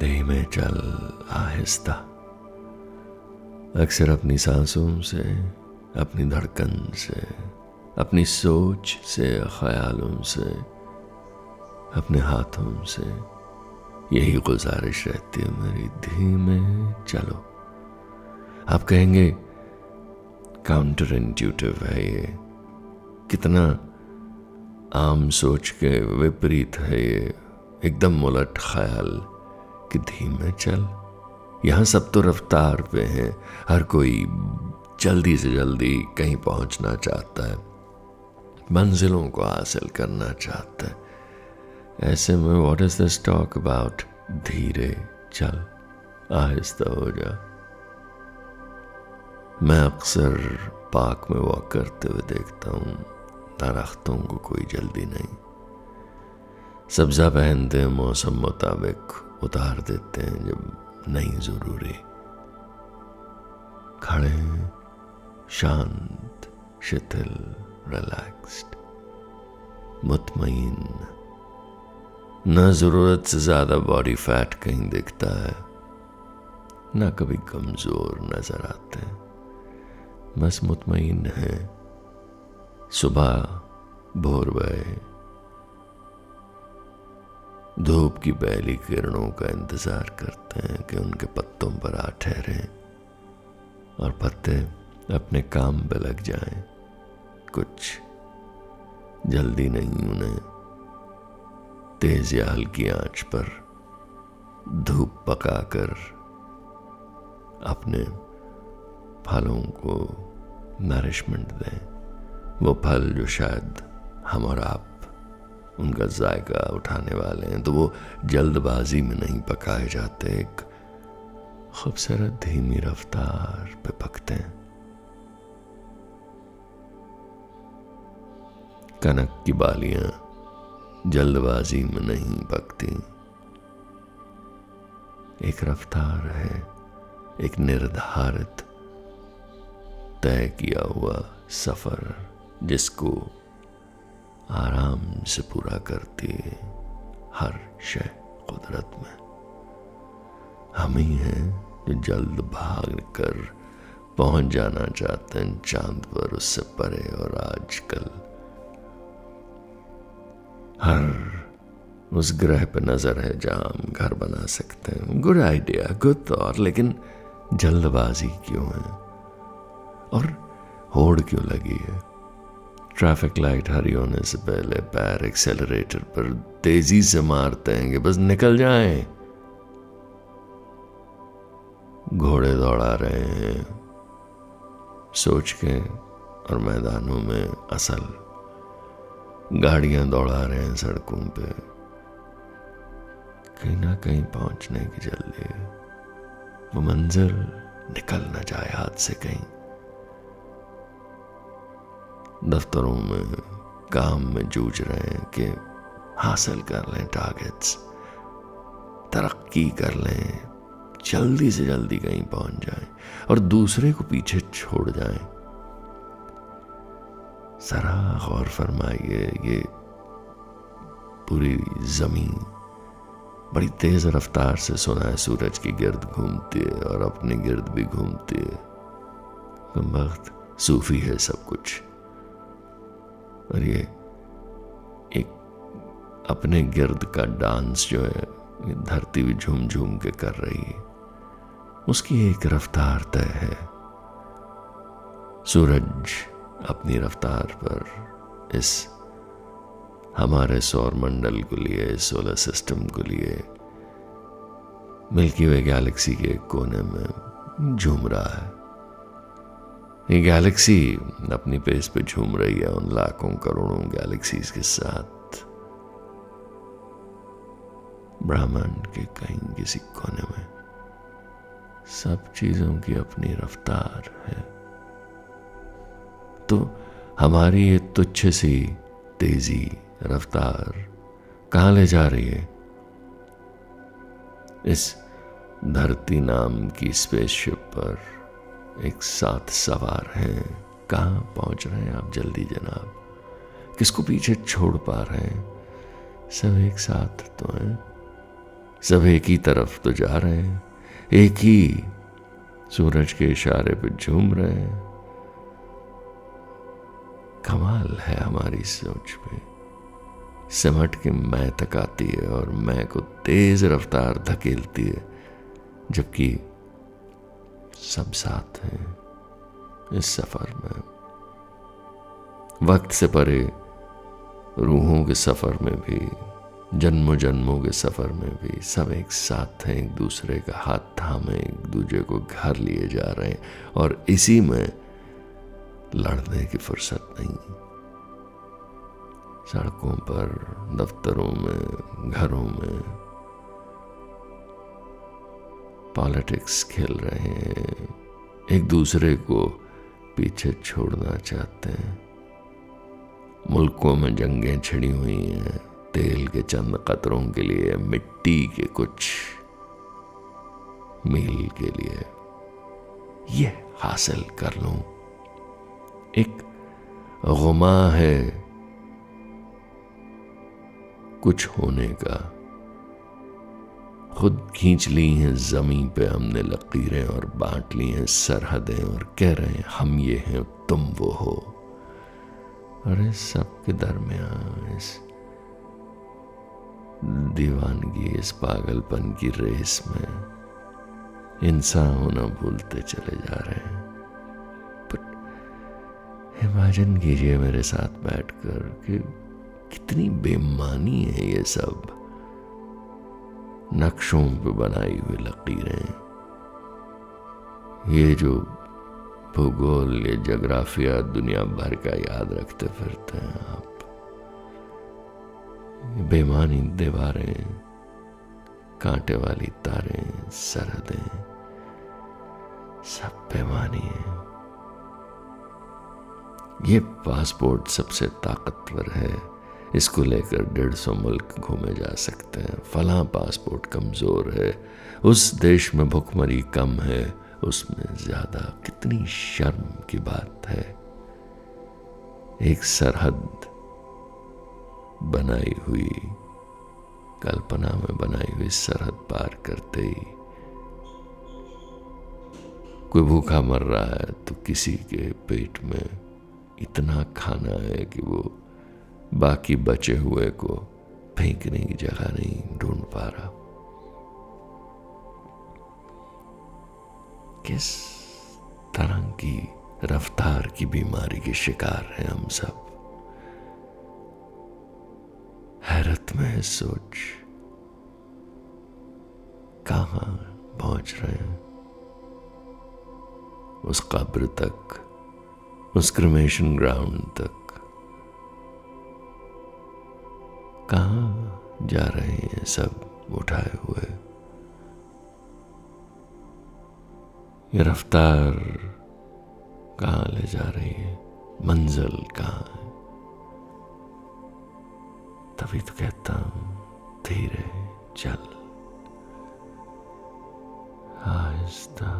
धीमे चल आहिस्ता। अक्सर अपनी सांसों से, अपनी धड़कन से, अपनी सोच से, ख्यालों से, अपने हाथों से, यही गुजारिश रहती है मेरी धीमे चलो। आप कहेंगे काउंटर इंट्यूटिव है ये। कितना आम सोच के विपरीत है ये। एकदम उलट ख्याल। कि धीमे चल। यहाँ सब तो रफ्तार पे है। हर कोई जल्दी से जल्दी कहीं पहुँचना चाहता है। मंजिलों को हासिल करना चाहता है। ऐसे में what is this talk about धीरे चल। आहिस्ता हो जा। मैं अक्सर पार्क में वॉक करते हुए देखता हूँ। दरख्तों को कोई जल्दी नहीं। सब्जा पहनते मौसम मुताबिक। उतार देते हैं जब नहीं ज़रूरी। खड़े शांत, शिथिल रिलैक्स्ड मुतमईन। न ज़रूरत से ज़्यादा बॉडी फैट कहीं दिखता है, ना कभी कमज़ोर नज़र आते हैं। बस मुतमईन है। सुबह, भोर भय धूप की पहली किरणों का इंतज़ार करते हैं कि उनके पत्तों पर आ ठहरे और पत्ते अपने काम पे लग जाएँ। कुछ जल्दी नहीं उन्हें तेज या हल्की आँच पर धूप पकाकर अपने फलों को नरिशमेंट दें वो फल जो शायद हम और आप उनका जायका उठाने वाले हैं तो वो जल्दबाजी में नहीं पकाए जाते। एक खूबसूरत धीमी रफ्तार पे पकते हैं। कनक की बालियाँ जल्दबाजी में नहीं पकती। एक रफ्तार है, एक निर्धारित तय किया हुआ सफ़र, जिसको आराम से पूरा करती है हर शय कुदरत में। हम ही हैं जो जल्द भाग कर पहुँच जाना चाहते हैं, चाँद पर उससे परे और आजकल। हर उस ग्रह पर नज़र है जहाँ हम घर बना सकते हैं। गुड आइडिया गुड थॉट लेकिन जल्दबाजी क्यों है? और होड़ क्यों लगी है? ट्रैफ़िक लाइट हरी होने से पहले पैर एक्सेलरेटर पर तेज़ी से मारते हैं कि बस निकल जाएँ। घोड़े दौड़ा रहे हैं। सोच के और मैदानों में असल गाड़ियाँ दौड़ा रहे हैं सड़कों पे। कहीं ना कहीं पहुँचने की जल्दी वो मंजिल निकल ना जाए हाथ से कहीं। दफ्तरों में, काम में जूझ रहे हैं कि हासिल कर लें टारगेट्स तरक्की कर लें, जल्दी से जल्दी कहीं पहुँच जाएँ और दूसरे को पीछे छोड़ जाएँ। जरा गौर फरमाइए, ये पूरी ज़मीन बड़ी तेज रफ्तार से सुना है, सूरज की गिर्द घूमती है और अपने गिर्द भी घूमती है। वक्त सूफी है सब कुछ। और ये एक अपने गिर्द का डांस जो है धरती भी झूम झूम के कर रही है। उसकी एक रफ्तार तय है। सूरज अपनी रफ्तार पर इस हमारे सौर मंडल को लिए, सोलर सिस्टम को लिए, मिल्की वे गैलेक्सी के कोने में झूम रहा है। ये गैलेक्सी अपनी पेस पे झूम रही है उन लाखों करोड़ों गैलेक्सीज के साथ। ब्रह्मांड के कहीं किसी कोने में सब चीज़ों की अपनी रफ्तार है। तो हमारी ये तुच्छ सी तेज़ी, रफ्तार कहाँ ले जा रही है? इस धरती नाम की स्पेसशिप पर एक साथ सवार हैं। कहाँ पहुँच रहे हैं आप जल्दी जनाब? किसको पीछे छोड़ पा रहे हैं? सब एक साथ तो हैं। सब एक ही तरफ़ तो जा रहे हैं। एक ही सूरज के इशारे पे झूम रहे हैं। कमाल है हमारी सोच में। सिमट के मैं तक आती है और मैं को तेज रफ्तार धकेलती है, जबकि सब साथ हैं इस सफ़र में। वक्त से परे रूहों के सफ़र में भी जन्मों जन्मों के सफ़र में भी सब एक साथ हैं, एक दूसरे का हाथ थामे, एक दूसरे को घर लिए जा रहे हैं और इसी में लड़ने की फुर्सत नहीं। सड़कों पर, दफ्तरों में, घरों में पॉलिटिक्स खेल रहे हैं। एक दूसरे को पीछे छोड़ना चाहते हैं। मुल्कों में जंगें छिड़ी हुई हैं। तेल के चंद कतरों के लिए, मिट्टी के कुछ मील के लिए। ये हासिल कर लूँ। एक गुमा है कुछ होने का। खुद खींच ली हैं, ज़मीन पे हमने लकीरें और बांट ली हैं, सरहदें और कह रहे हैं, हम ये हैं, तुम वो हो। अरे सबके दरमियान इस दीवानगी, इस पागलपन की रेस में इंसान होना भूलते चले जा रहे हैं। बट इमेजिन कीजिए मेरे साथ बैठकर कि कितनी बेमानी है ये सब। नक्शों पे बनाई हुई लकीरें। ये जो भूगोल ये जोग्राफिया दुनिया भर का याद रखते फिरते हैं आप। बेमानी दीवारें, कांटे वाली तारें, सरहदें, सब बेमानी है। ये पासपोर्ट सबसे ताकतवर है। इसको लेकर डेढ़ सौ मुल्क घूमे जा सकते हैं। फला पासपोर्ट कमज़ोर है। उस देश में भुखमरी कम है। उसमें ज़्यादा कितनी शर्म की बात है। एक सरहद बनाई हुई, कल्पना में बनाई हुई सरहद पार करते ही कोई भूखा मर रहा है तो किसी के पेट में इतना खाना है कि वो बाकी बचे हुए को फेंकने की जगह नहीं ढूंढ पा रहा। किस तरह की रफ्तार की बीमारी के शिकार हैं हम सब? हैरत में है सोच। कहा पहुँच रहे हैं? उस कब्र तक, उस क्रमेशन ग्राउंड तक। कहा जा रहे हैं सब उठाए हुए? ये रफ्तार कहाँ ले जा रही है? मंजिल कहाँ है? तभी तो कहता हूँ, धीरे चल। आहिस्ता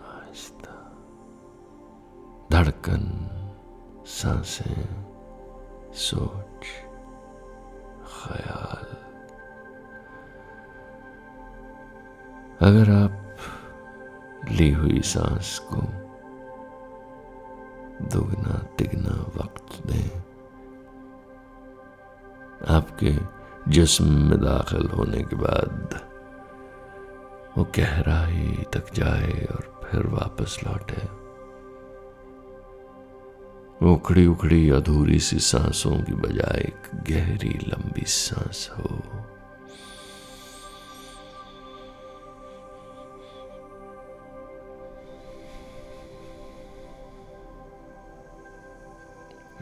आहिस्ता। धड़कन, साँसें। सोच ख्याल अगर आप ली हुई सांस को दुगना तिगना वक्त दें आपके जिस्म में दाखिल होने के बाद वो गहराई तक जाए और फिर वापस लौटे उखड़ी उखड़ी अधूरी सी सांसों की बजाय एक गहरी लंबी सांस हो।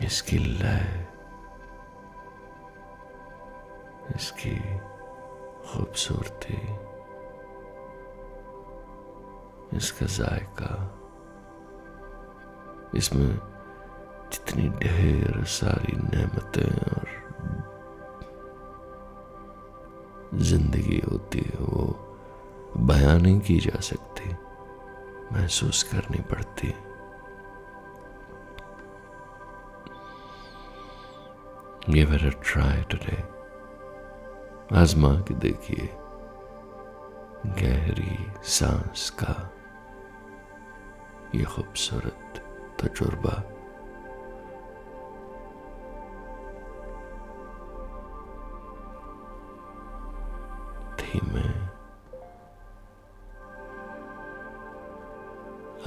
इसकी लय, इसकी खूबसूरती, इसका जायका, इसमें जितनी ढेर सारी नेमतें और ज़िंदगी होती है वो बयान नहीं की जा सकती महसूस करनी पड़ती Give it a try today. आजमा के देखिए गहरी सांस का ये खूबसूरत तजुर्बा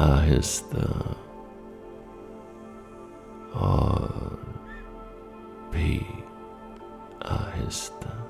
आहिस्ता और भी आहिस्ता